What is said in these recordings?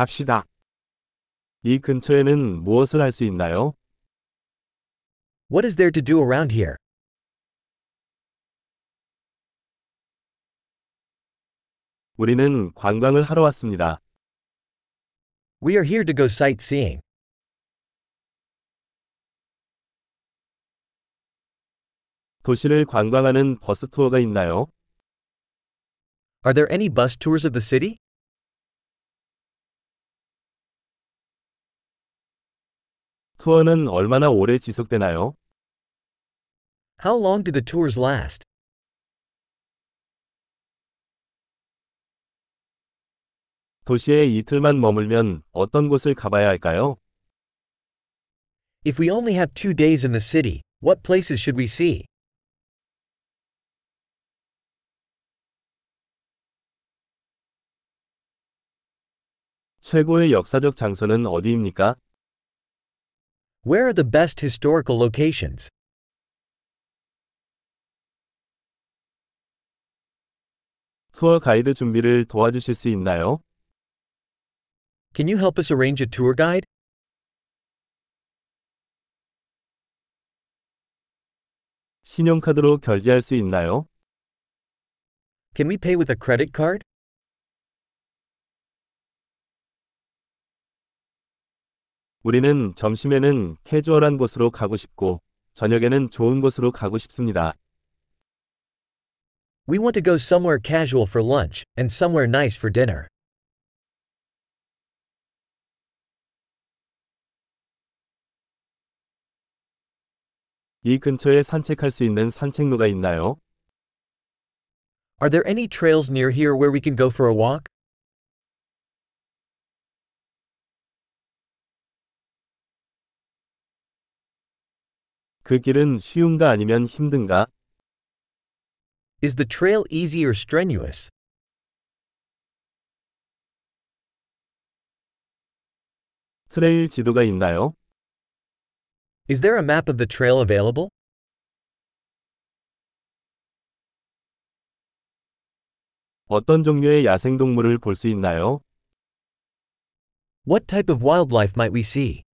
갑시다. 이 근처에는 무엇을 할 수 있나요? What is there to do around here? 우리는 관광을 하러 왔습니다. We are here to go sightseeing. 도시를 관광하는 버스 투어가 있나요? Are there any bus tours of the city? 투어는 얼마나 오래 지속되나요? How long do the tours last? 도시에 이틀만 머물면 어떤 곳을 가봐야 할까요? If we only have two days in the city, what places should we see? 최고의 역사적 장소는 어디입니까? Where are the best historical locations? 투어 가이드 준비를 도와주실 수 있나요? Can you help us arrange a tour guide? 신용카드로 결제할 수 있나요? Can we pay with a credit card? 우리는 점심에는 캐주얼한 곳으로 가고 싶고, 저녁에는 좋은 곳으로 가고 싶습니다. We want to go somewhere casual for lunch and somewhere nice for dinner. 이 근처에 산책할 수 있는 산책로가 있나요? Are there any trails near here where we can go for a walk? 그 길은 쉬운가 아니면 힘든가? Is the trail easy or strenuous? 트레일 지도가 있나요? Is there a map of the trail available? 어떤 종류의 야생동물을 볼 수 있나요? What type of wildlife might we see?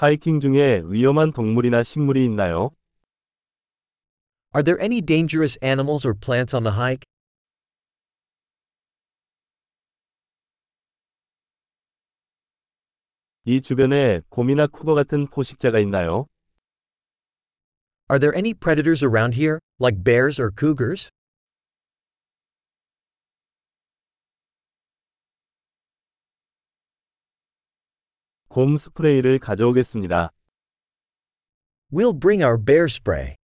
하이킹 중에 위험한 동물이나 식물이 있나요? Are there any dangerous animals or plants on the hike? 이 주변에 곰이나 쿠거 같은 포식자가 있나요? Are there any predators around here, like bears or cougars? 곰 스프레이를 가져오겠습니다. We'll bring our bear spray.